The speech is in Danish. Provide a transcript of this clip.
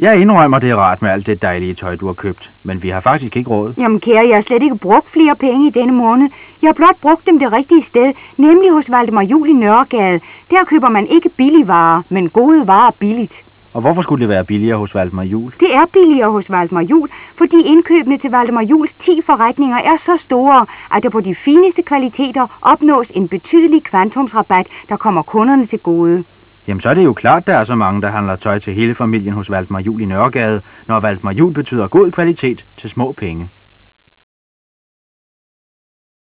Jeg indrømmer, det er rart med alt det dejlige tøj, du har købt. Men vi har faktisk ikke råd. Jamen kære, jeg har slet ikke brugt flere penge i denne måned. Jeg har blot brugt dem det rigtige sted, nemlig hos Valdemar Jul i Nørregade. Der køber man ikke billige varer, men gode varer billigt. Og hvorfor skulle det være billigere hos Valdemar Jul? Det er billigere hos Valdemar Jul, fordi indkøbene til Valdemar Juls 10 forretninger er så store, at der på de fineste kvaliteter opnås en betydelig kvantumsrabat, der kommer kunderne til gode. Jamen så er det jo klart, der er så mange, der handler tøj til hele familien hos Valdemar Jul i Nørregade, når Valdemar Jul betyder god kvalitet til små penge.